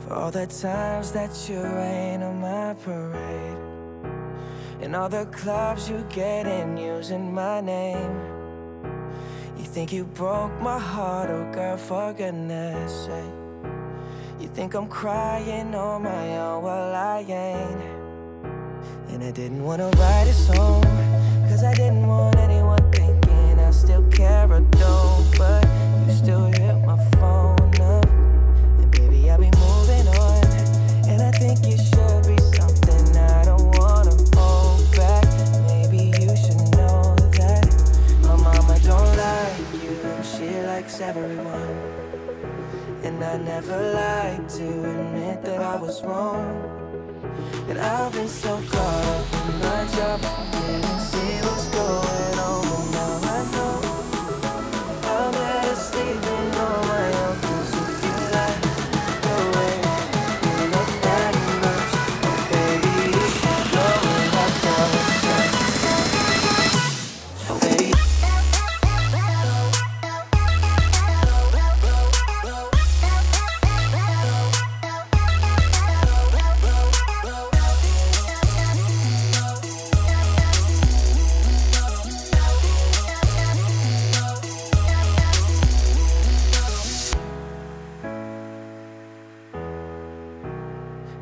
For all the times that you rain on my parade. And all the clubs you get in using my name. You think you broke my heart, oh girl, for goodness sake. You think I'm crying on my own, well, I ain't. And I didn't wanna write a song, cause I didn't want anyone And I never like to admit that I was wrong. And I've been so caught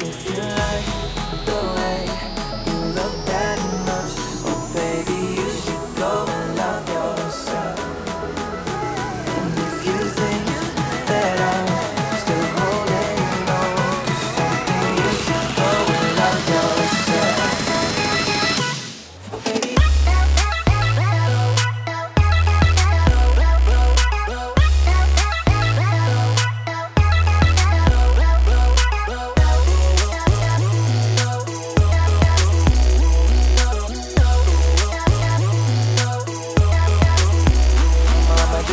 If you like the way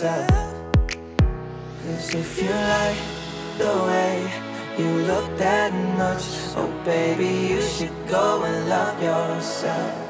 yourself. Cause if you like the way you look that much, oh baby, you should go and love yourself.